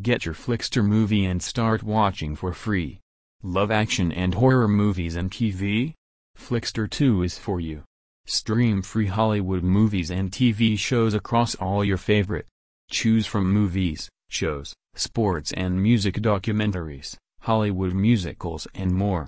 Get your Flixtor movie and start watching for free. Love action and horror movies and TV? Flixtor 2 is for you. Stream free Hollywood movies and TV shows across all your favorite. Choose from movies, shows, sports and music documentaries, Hollywood musicals and more.